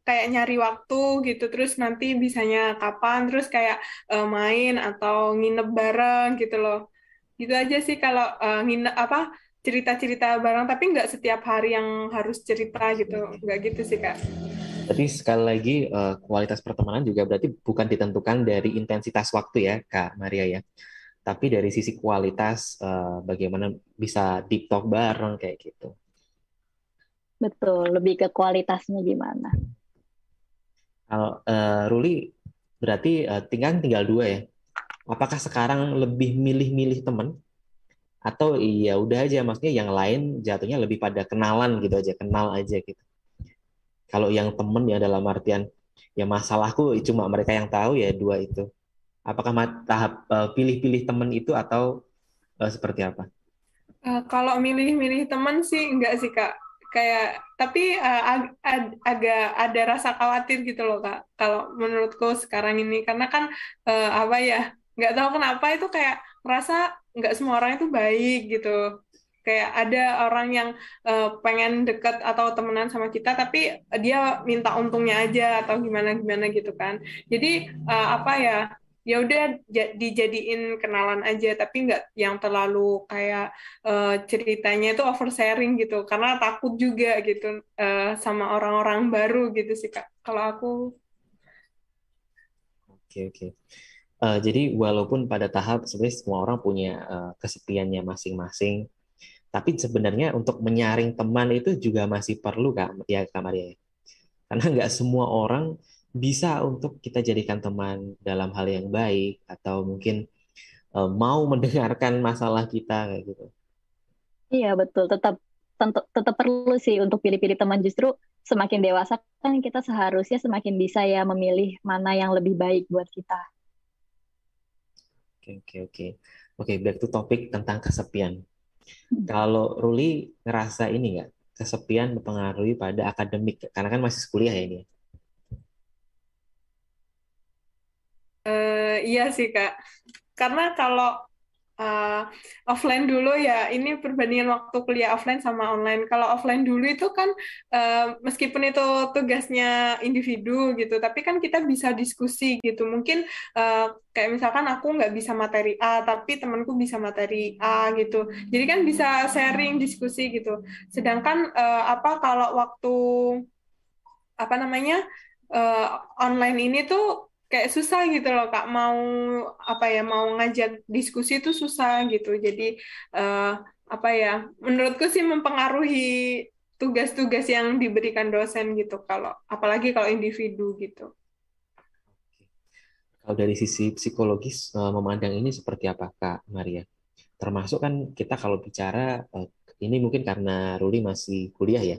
kayak nyari waktu gitu terus nanti bisanya kapan terus kayak uh, main atau nginep bareng gitu loh. Gitu aja sih kalau uh, nginep apa cerita-cerita bareng tapi nggak setiap hari yang harus cerita gitu. Nggak gitu sih kak Berarti sekali lagi uh, kualitas pertemanan juga berarti bukan ditentukan dari intensitas waktu ya, Kak Maria ya. Tapi dari sisi kualitas uh, bagaimana bisa deep talk bareng kayak gitu. Betul, lebih ke kualitasnya gimana. Kalau uh, Ruli berarti uh, tinggal tinggal dua ya. Apakah sekarang lebih milih-milih teman atau iya udah aja maksudnya yang lain jatuhnya lebih pada kenalan gitu aja, kenal aja gitu. Kalau yang temen ya dalam artian ya masalahku cuma mereka yang tahu ya dua itu. Apakah tahap uh, pilih-pilih temen itu atau uh, seperti apa? Uh, kalau milih-milih teman sih enggak sih kak. Kayak tapi uh, ag ag agak ada rasa khawatir gitu loh kak. Kalau menurutku sekarang ini karena kan uh, apa ya nggak tahu kenapa itu kayak merasa nggak semua orang itu baik gitu kayak ada orang yang uh, pengen deket atau temenan sama kita tapi dia minta untungnya aja atau gimana gimana gitu kan. Jadi uh, apa ya ya udah dijadiin kenalan aja tapi nggak yang terlalu kayak uh, ceritanya itu oversharing gitu. Karena takut juga gitu uh, sama orang-orang baru gitu sih kak kalau aku. Oke oke. Uh, jadi walaupun pada tahap sebenarnya semua orang punya uh, kesepiannya masing-masing tapi sebenarnya untuk menyaring teman itu juga masih perlu kak ya kak Maria. Karena nggak semua orang bisa untuk kita jadikan teman dalam hal yang baik atau mungkin uh, mau mendengarkan masalah kita kayak gitu. Iya betul, tetap tentu, tetap perlu sih untuk pilih-pilih teman justru semakin dewasa kan kita seharusnya semakin bisa ya memilih mana yang lebih baik buat kita. Oke oke oke. Oke, back to topik tentang kesepian. Kalau Ruli ngerasa ini nggak kesepian mempengaruhi pada akademik? Karena kan masih kuliah ya ini. Uh, iya sih kak, karena kalau uh, offline dulu ya ini perbandingan waktu kuliah offline sama online. Kalau offline dulu itu kan uh, meskipun itu tugasnya individu gitu, tapi kan kita bisa diskusi gitu. Mungkin uh, kayak misalkan aku nggak bisa materi A, tapi temanku bisa materi A gitu. Jadi kan bisa sharing diskusi gitu. Sedangkan uh, apa kalau waktu apa namanya uh, online ini tuh kayak susah gitu loh kak mau apa ya mau ngajak diskusi itu susah gitu jadi uh, apa ya menurutku sih mempengaruhi tugas-tugas yang diberikan dosen gitu kalau apalagi kalau individu gitu. Kalau dari sisi psikologis eh, memandang ini seperti apa Kak Maria? Termasuk kan kita kalau bicara eh, ini mungkin karena Ruli masih kuliah ya.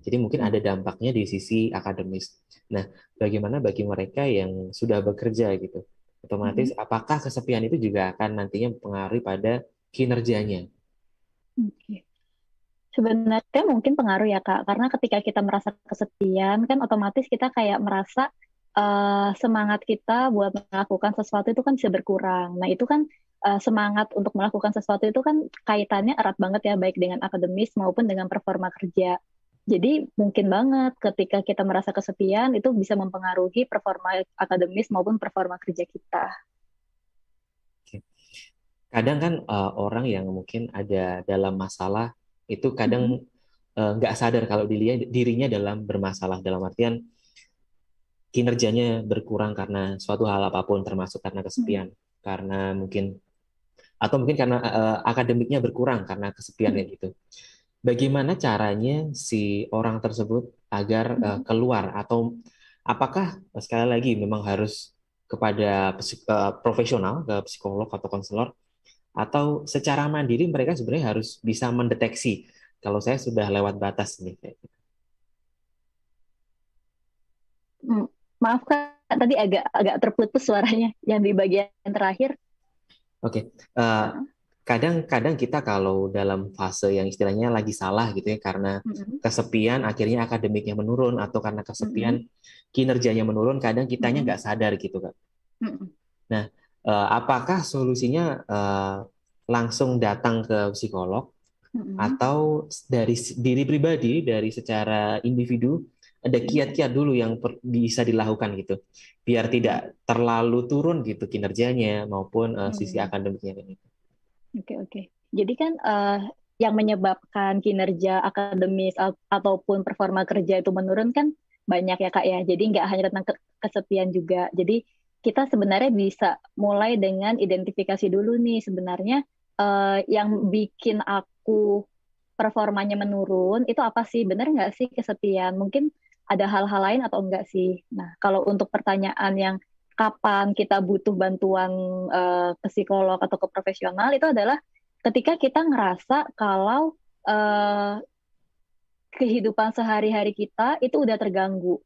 Jadi mungkin ada dampaknya di sisi akademis. Nah, bagaimana bagi mereka yang sudah bekerja gitu? Otomatis hmm. apakah kesepian itu juga akan nantinya mempengaruhi pada kinerjanya? Oke. Sebenarnya mungkin pengaruh ya Kak, karena ketika kita merasa kesepian kan otomatis kita kayak merasa uh, semangat kita buat melakukan sesuatu itu kan bisa berkurang. Nah itu kan uh, semangat untuk melakukan sesuatu itu kan kaitannya erat banget ya baik dengan akademis maupun dengan performa kerja. Jadi mungkin banget ketika kita merasa kesepian itu bisa mempengaruhi performa akademis maupun performa kerja kita. Kadang kan uh, orang yang mungkin ada dalam masalah itu kadang mm-hmm. nggak mm -hmm. uh, sadar kalau dirinya, dirinya dalam bermasalah dalam artian kinerjanya berkurang karena suatu hal apa pun termasuk karena kesepian mm -hmm. karena mungkin atau mungkin karena uh, akademiknya berkurang karena kesepian mm -hmm. gitu. Bagaimana caranya si orang tersebut agar uh, keluar? Atau apakah sekali lagi memang harus kepada psik- uh, profesional ke psikolog atau konselor? Atau secara mandiri mereka sebenarnya harus bisa mendeteksi kalau saya sudah lewat batas nih gitu. hmm, maaf kak. Tadi agak agak terputus suaranya yang di bagian terakhir. Oke. Okay. uh, eh, kadang-kadang kita kalau dalam fase yang istilahnya lagi salah gitu ya karena mm-hmm. kesepian akhirnya akademiknya menurun atau karena kesepian mm-hmm. kinerjanya menurun kadang kitanya nggak mm-hmm. sadar gitu kan mm-hmm. nah uh, apakah solusinya uh, langsung datang ke psikolog mm-hmm. atau dari diri pribadi dari secara individu ada kiat-kiat dulu yang per, bisa dilakukan gitu biar tidak terlalu turun gitu kinerjanya maupun uh, sisi akademiknya gitu. Oke oke. Jadi kan uh, yang menyebabkan kinerja akademis ataupun performa kerja itu menurun kan banyak ya kak ya. Jadi nggak hanya tentang kesepian juga. Jadi kita sebenarnya bisa mulai dengan identifikasi dulu nih sebenarnya uh, yang bikin aku performanya menurun itu apa sih benar nggak sih kesepian mungkin ada hal-hal lain atau enggak sih nah kalau untuk pertanyaan yang kapan kita butuh bantuan uh, ke psikolog atau ke profesional itu adalah ketika kita ngerasa kalau uh, kehidupan sehari-hari kita itu udah terganggu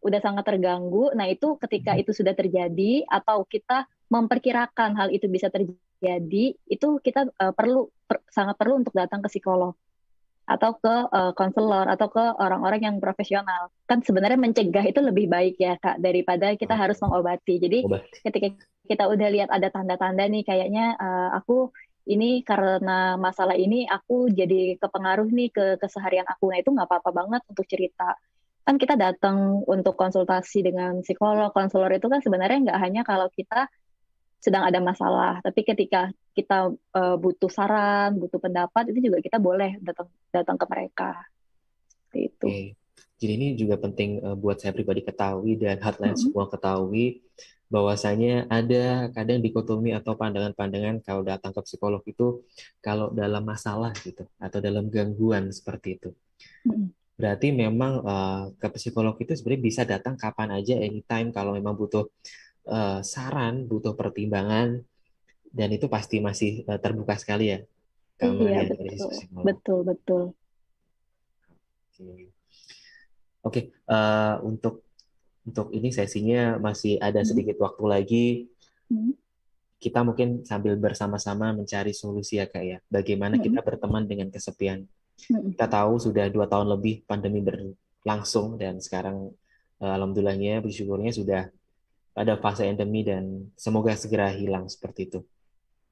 udah sangat terganggu. Nah, itu ketika itu sudah terjadi atau kita memperkirakan hal itu bisa terjadi, itu kita uh, perlu per, sangat perlu untuk datang ke psikolog atau ke uh, konselor atau ke orang-orang yang profesional. Kan sebenarnya mencegah itu lebih baik ya, Kak, daripada kita harus mengobati. Jadi, Obati. ketika kita udah lihat ada tanda-tanda nih kayaknya uh, aku ini karena masalah ini aku jadi kepengaruh nih ke keseharian aku. Nah, itu nggak apa-apa banget untuk cerita kan kita datang untuk konsultasi dengan psikolog, konselor itu kan sebenarnya nggak hanya kalau kita sedang ada masalah, tapi ketika kita uh, butuh saran, butuh pendapat, itu juga kita boleh datang datang ke mereka. Seperti itu. Oke. Jadi ini juga penting uh, buat saya pribadi ketahui dan hotline mm -hmm. semua ketahui bahwasanya ada kadang dikotomi atau pandangan-pandangan kalau datang ke psikolog itu kalau dalam masalah gitu atau dalam gangguan seperti itu. Mm -hmm. Berarti memang uh, ke psikolog itu sebenarnya bisa datang kapan aja, anytime kalau memang butuh uh, saran, butuh pertimbangan, dan itu pasti masih uh, terbuka sekali ya. Iya betul, betul betul. Oke, okay. uh, untuk untuk ini sesinya masih ada hmm. sedikit hmm. waktu lagi. Hmm. Kita mungkin sambil bersama-sama mencari solusi ya kak ya. Bagaimana hmm. kita berteman dengan kesepian kita tahu sudah dua tahun lebih pandemi berlangsung dan sekarang uh, alhamdulillahnya bersyukurnya sudah pada fase endemi dan semoga segera hilang seperti itu.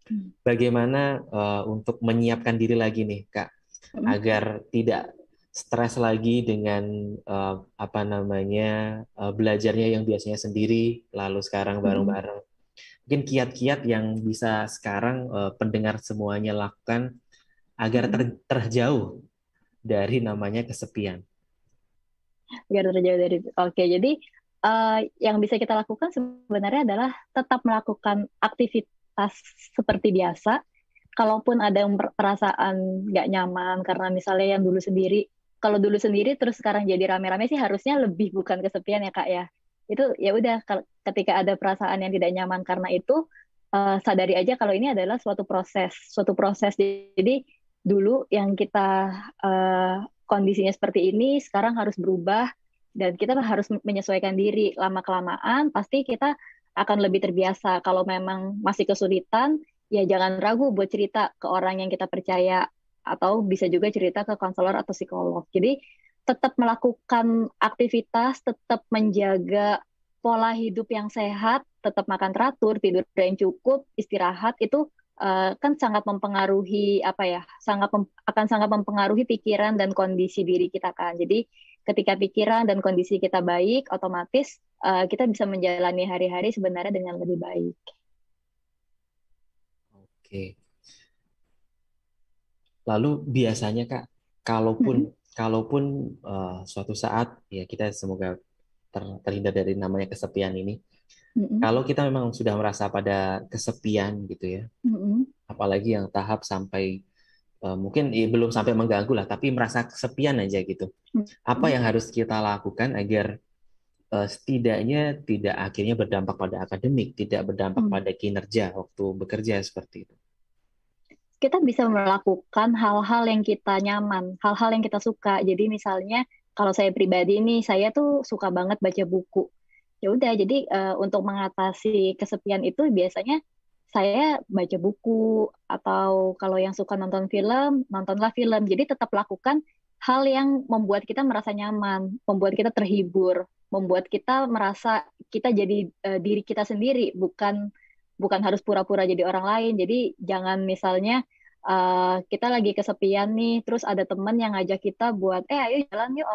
Mm. Bagaimana uh, untuk menyiapkan diri lagi nih kak mm. agar tidak stres lagi dengan uh, apa namanya uh, belajarnya yang biasanya sendiri lalu sekarang bareng-bareng. Mungkin kiat-kiat yang bisa sekarang uh, pendengar semuanya lakukan agar ter, terjauh dari namanya kesepian. Agar terjauh dari Oke, jadi uh, yang bisa kita lakukan sebenarnya adalah tetap melakukan aktivitas seperti biasa. Kalaupun ada yang perasaan nggak nyaman karena misalnya yang dulu sendiri kalau dulu sendiri terus sekarang jadi rame-rame sih harusnya lebih bukan kesepian ya kak ya. Itu ya udah ketika ada perasaan yang tidak nyaman karena itu uh, sadari aja kalau ini adalah suatu proses suatu proses. Jadi dulu yang kita uh, kondisinya seperti ini sekarang harus berubah dan kita harus menyesuaikan diri. Lama kelamaan pasti kita akan lebih terbiasa. Kalau memang masih kesulitan ya jangan ragu buat cerita ke orang yang kita percaya. Atau bisa juga cerita ke konselor atau psikolog. Jadi tetap melakukan aktivitas, tetap menjaga pola hidup yang sehat, tetap makan teratur, tidur yang cukup, istirahat itu uh, kan sangat mempengaruhi apa ya, sangat akan sangat mempengaruhi pikiran dan kondisi diri kita kan. Jadi ketika pikiran dan kondisi kita baik, otomatis uh, kita bisa menjalani hari-hari sebenarnya dengan lebih baik. Oke. Lalu biasanya kak, kalaupun hmm kalaupun uh, suatu saat ya kita semoga ter, terhindar dari namanya kesepian ini. Mm-hmm. Kalau kita memang sudah merasa pada kesepian gitu ya, mm-hmm. apalagi yang tahap sampai mungkin ya, belum sampai mengganggu lah, tapi merasa kesepian aja gitu. Mm-hmm. Apa yang harus kita lakukan agar uh, setidaknya tidak akhirnya berdampak pada akademik, tidak berdampak mm-hmm. pada kinerja waktu bekerja seperti itu? kita bisa melakukan hal-hal yang kita nyaman, hal-hal yang kita suka. Jadi misalnya kalau saya pribadi nih, saya tuh suka banget baca buku. Ya udah, jadi uh, untuk mengatasi kesepian itu biasanya saya baca buku atau kalau yang suka nonton film, nontonlah film. Jadi tetap lakukan hal yang membuat kita merasa nyaman, membuat kita terhibur, membuat kita merasa kita jadi uh, diri kita sendiri, bukan bukan harus pura-pura jadi orang lain. Jadi jangan misalnya uh, kita lagi kesepian nih, terus ada temen yang ngajak kita buat, eh ayo jalan yuk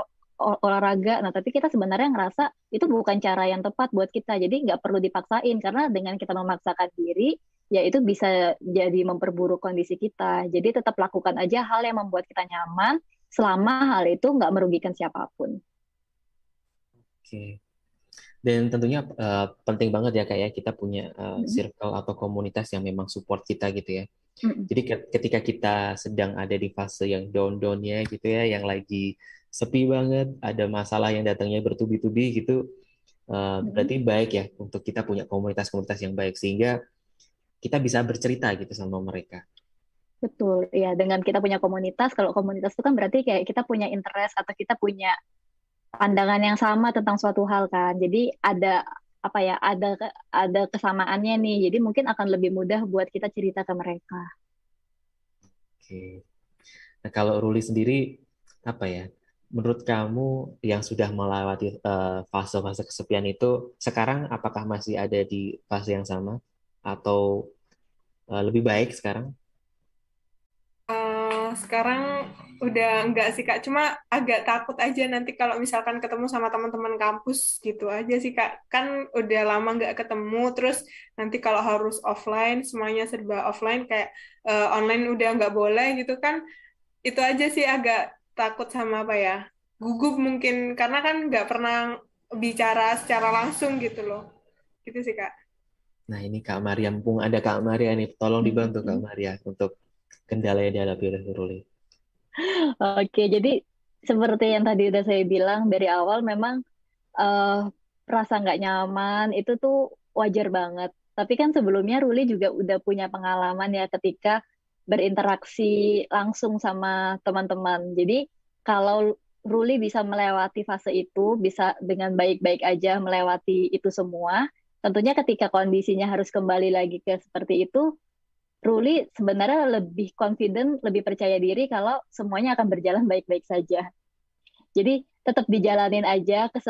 ol olahraga. Nah, tapi kita sebenarnya ngerasa itu bukan cara yang tepat buat kita. Jadi nggak perlu dipaksain karena dengan kita memaksakan diri, ya itu bisa jadi memperburuk kondisi kita. Jadi tetap lakukan aja hal yang membuat kita nyaman selama hal itu nggak merugikan siapa pun. Oke. Dan tentunya uh, penting banget ya kayak ya, kita punya uh, circle atau komunitas yang memang support kita gitu ya. Mm-hmm. Jadi ketika kita sedang ada di fase yang down-downnya gitu ya, yang lagi sepi banget, ada masalah yang datangnya bertubi-tubi gitu, uh, berarti baik ya untuk kita punya komunitas-komunitas yang baik sehingga kita bisa bercerita gitu sama mereka. Betul, ya dengan kita punya komunitas, kalau komunitas itu kan berarti kayak kita punya interest atau kita punya pandangan yang sama tentang suatu hal kan. Jadi ada apa ya ada ada kesamaannya nih. Jadi mungkin akan lebih mudah buat kita cerita ke mereka. Oke. Nah, kalau Ruli sendiri apa ya? Menurut kamu yang sudah melewati eh, fase-fase kesepian itu sekarang apakah masih ada di fase yang sama? Atau uh, lebih baik sekarang? Uh, sekarang udah enggak sih kak. Cuma agak takut aja nanti kalau misalkan ketemu sama teman-teman kampus gitu aja sih kak. Kan udah lama nggak ketemu terus nanti kalau harus offline semuanya serba offline kayak uh, online udah nggak boleh gitu kan itu aja sih agak takut sama apa ya gugup mungkin karena kan nggak pernah bicara secara langsung gitu loh. Gitu sih kak. Nah ini kak Maria mumpung ada kak Maria nih. Tolong dibantu kak Maria untuk kendala yang dihadapi oleh Ruli Oke, jadi seperti yang tadi udah saya bilang dari awal memang uh, rasa nggak nyaman itu tuh wajar banget. Tapi kan sebelumnya Ruli juga udah punya pengalaman ya ketika berinteraksi langsung sama teman-teman. Jadi kalau Ruli bisa melewati fase itu, bisa dengan baik-baik aja melewati itu semua, tentunya ketika kondisinya harus kembali lagi ke seperti itu, Ruli sebenarnya lebih confident, lebih percaya diri kalau semuanya akan berjalan baik-baik saja. Jadi tetap dijalanin aja ke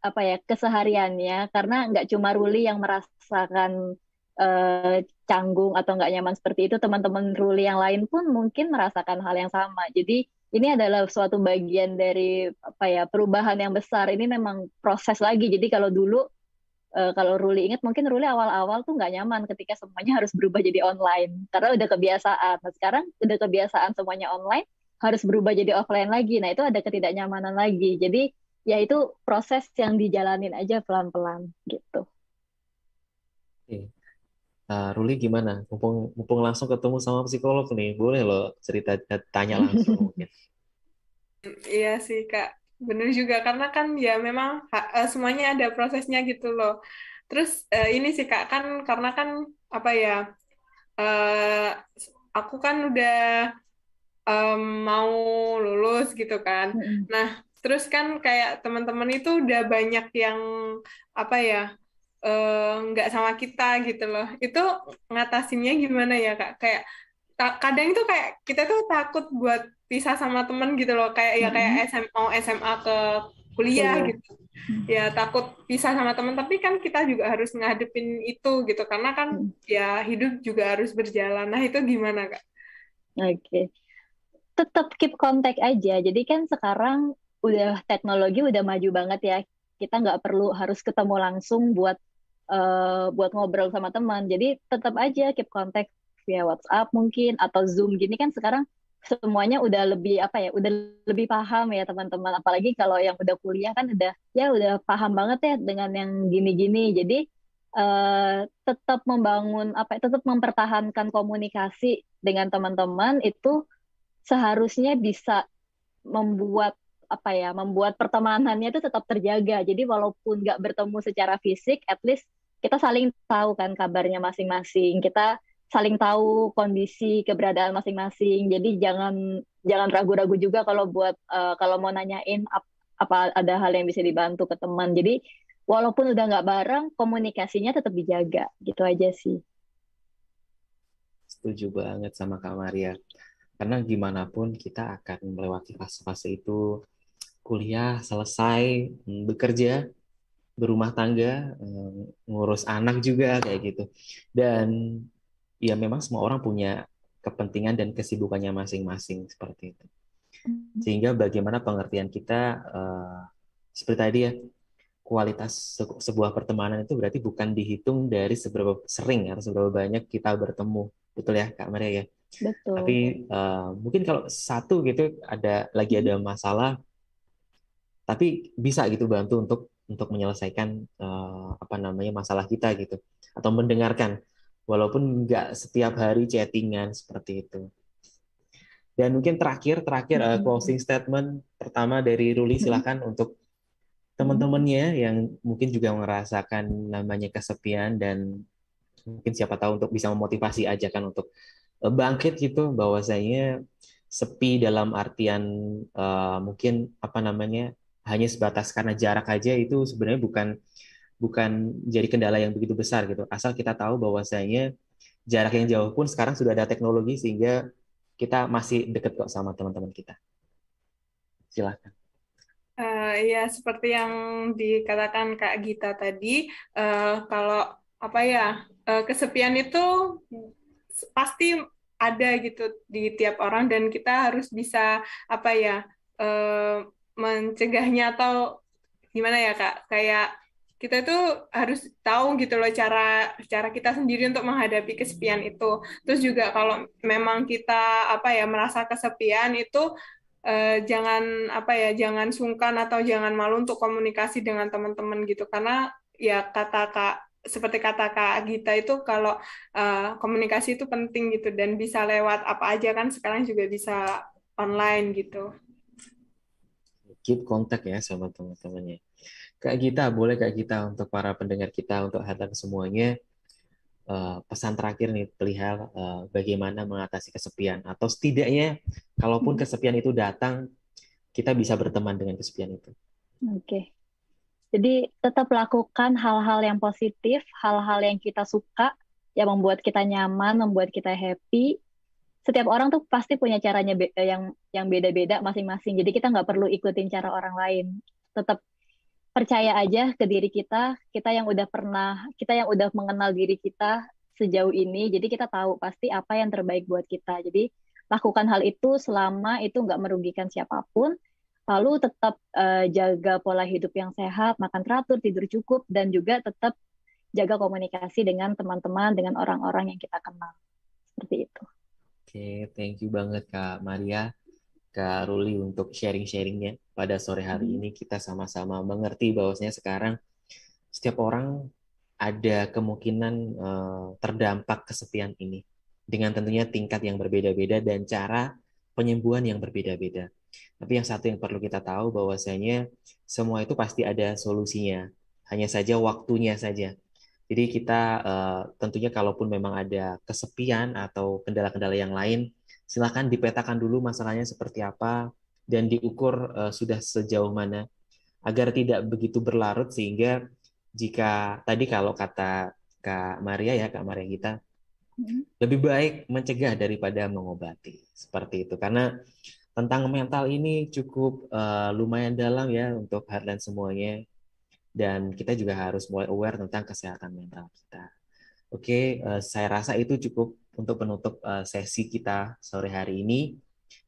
apa ya kesehariannya karena nggak cuma Ruli yang merasakan uh, canggung atau nggak nyaman seperti itu, teman-teman Ruli yang lain pun mungkin merasakan hal yang sama. Jadi ini adalah suatu bagian dari apa ya perubahan yang besar. Ini memang proses lagi. Jadi kalau dulu uh, kalau Ruli ingat mungkin Ruli awal-awal tuh nggak nyaman ketika semuanya harus berubah jadi online karena udah kebiasaan. Nah sekarang udah kebiasaan semuanya online harus berubah jadi offline lagi. Nah itu ada ketidaknyamanan lagi. Jadi ya itu proses yang dijalanin aja pelan-pelan gitu. Uh, Ruli gimana? Mumpung, mumpung langsung ketemu sama psikolog nih, boleh loh cerita tanya langsung mungkin. Iya sih Kak, bener juga karena kan ya memang uh, semuanya ada prosesnya gitu loh. Terus uh, ini sih Kak kan karena kan apa ya uh, aku kan udah um, mau lulus gitu kan. Nah terus kan kayak teman-teman itu udah banyak yang apa ya nggak uh, sama kita gitu loh. Itu ngatasinnya gimana ya Kak? Kayak kadang itu kayak kita tuh takut buat pisah sama temen gitu loh kayak ya kayak SMA mau SMA ke kuliah yeah. gitu ya takut pisah sama temen tapi kan kita juga harus ngadepin itu gitu karena kan mm. ya hidup juga harus berjalan nah itu gimana kak? Oke okay. tetap keep contact aja jadi kan sekarang udah teknologi udah maju banget ya kita nggak perlu harus ketemu langsung buat uh, buat ngobrol sama teman. Jadi tetap aja keep contact via WhatsApp mungkin atau Zoom. Gini kan sekarang semuanya udah lebih apa ya udah lebih paham ya teman-teman. Apalagi kalau yang udah kuliah kan udah ya udah paham banget ya dengan yang gini-gini. Jadi uh, tetap membangun apa ya, tetap mempertahankan komunikasi dengan teman-teman itu seharusnya bisa membuat apa ya membuat pertemanannya itu tetap terjaga. Jadi walaupun nggak bertemu secara fisik at least kita saling tahu kan kabarnya masing-masing kita saling tahu kondisi keberadaan masing-masing. Jadi jangan jangan ragu-ragu juga kalau buat uh, kalau mau nanyain ap, apa ada hal yang bisa dibantu ke teman. Jadi walaupun udah nggak bareng, komunikasinya tetap dijaga. Gitu aja sih. Setuju banget sama Kak Maria. Karena gimana pun kita akan melewati fase-fase itu kuliah selesai, bekerja, berumah tangga, hmm, ngurus anak juga kayak gitu. Dan ya memang semua orang punya kepentingan dan kesibukannya masing-masing seperti itu. Hmm. Sehingga bagaimana pengertian kita uh, seperti tadi ya kualitas se sebuah pertemanan itu berarti bukan dihitung dari seberapa sering atau seberapa banyak kita bertemu, betul ya Kak Maria ya. Betul. Tapi uh, mungkin kalau satu gitu ada lagi ada hmm. masalah, tapi bisa gitu bantu untuk untuk menyelesaikan uh, apa namanya masalah kita gitu. Atau mendengarkan. Walaupun nggak setiap hari chattingan seperti itu. Dan mungkin terakhir terakhir uh, closing statement pertama dari Ruli silahkan untuk teman-temannya yang mungkin juga merasakan namanya kesepian dan mungkin siapa tahu untuk bisa memotivasi aja kan untuk uh, bangkit gitu. Bahwasanya sepi dalam artian uh, mungkin apa namanya hanya sebatas karena jarak aja itu sebenarnya bukan bukan jadi kendala yang begitu besar gitu. Asal kita tahu bahwasanya jarak yang jauh pun sekarang sudah ada teknologi sehingga kita masih deket kok sama teman-teman kita. Silahkan. Uh, ya seperti yang dikatakan Kak Gita tadi, uh, kalau apa ya uh, kesepian itu pasti ada gitu di tiap orang dan kita harus bisa apa ya mencegahnya atau gimana ya Kak kayak kita itu harus tahu gitu loh cara cara kita sendiri untuk menghadapi kesepian itu. Terus juga kalau memang kita apa ya merasa kesepian itu eh, jangan apa ya jangan sungkan atau jangan malu untuk komunikasi dengan teman-teman gitu karena ya kata kak seperti kata kak Gita itu kalau uh, komunikasi itu penting gitu dan bisa lewat apa aja kan sekarang juga bisa online gitu. Keep kontak ya sama teman-temannya. Kak Gita, boleh Kak Gita untuk para pendengar kita, untuk hadir semuanya, uh, pesan terakhir nih perihal uh, bagaimana mengatasi kesepian atau setidaknya kalaupun hmm. kesepian itu datang, kita bisa berteman dengan kesepian itu. Oke. Okay. Jadi tetap lakukan hal-hal yang positif, hal-hal yang kita suka, yang membuat kita nyaman, membuat kita happy. Setiap orang tuh pasti punya caranya yang yang beda-beda masing-masing. Jadi kita nggak perlu ikutin cara orang lain. Tetap percaya aja ke diri kita, kita yang udah pernah, kita yang udah mengenal diri kita sejauh ini, jadi kita tahu pasti apa yang terbaik buat kita. Jadi lakukan hal itu selama itu nggak merugikan siapa pun, lalu tetap uh, jaga pola hidup yang sehat, makan teratur, tidur cukup, dan juga tetap jaga komunikasi dengan teman-teman, dengan orang-orang yang kita kenal. Oke, thank you banget Kak Maria. Kak Ruli untuk sharing-sharingnya pada sore hari hmm. ini kita sama-sama mengerti bahwasanya sekarang setiap orang ada kemungkinan uh, terdampak kesepian ini dengan tentunya tingkat yang berbeda-beda dan cara penyembuhan yang berbeda-beda. Tapi yang satu yang perlu kita tahu bahwasanya semua itu pasti ada solusinya. Hanya saja waktunya saja. Jadi kita uh, tentunya kalaupun memang ada kesepian atau kendala-kendala yang lain, silakan dipetakan dulu masalahnya seperti apa dan diukur uh, sudah sejauh mana agar tidak begitu berlarut sehingga jika tadi kalau kata Kak Maria ya Kak Maria kita mm-hmm. lebih baik mencegah daripada mengobati. Seperti itu. Karena tentang mental ini cukup uh, lumayan dalam ya untuk headline semuanya dan kita juga harus mulai aware tentang kesehatan mental kita. Oke, uh, saya rasa itu cukup untuk penutup uh, sesi kita sore hari ini.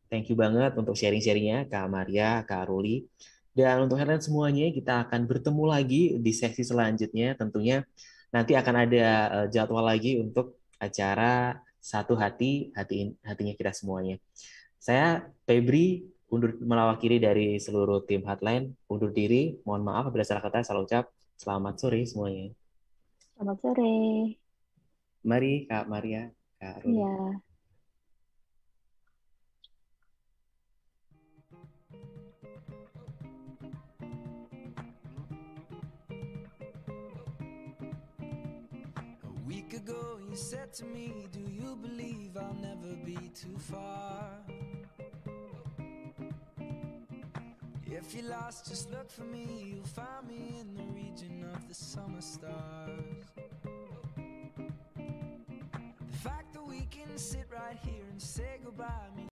Thank you banget untuk sharing-sharingnya Kak Maria, Kak Ruli. Dan untuk headline semuanya kita akan bertemu lagi di sesi selanjutnya tentunya nanti akan ada uh, jadwal lagi untuk acara satu hati hati hatinya kita semuanya. Saya Febri undur melawakili dari seluruh tim hotline undur diri. Mohon maaf apabila salah kata. Salam ucap. Selamat sore semuanya. Selamat sore. Mari Kak Maria, Kak Ruli. Iya. ago you said to me Do you believe I'll never be too far? If you're lost, just look for me. You'll find me in the region of the summer stars. The fact that we can sit right here and say goodbye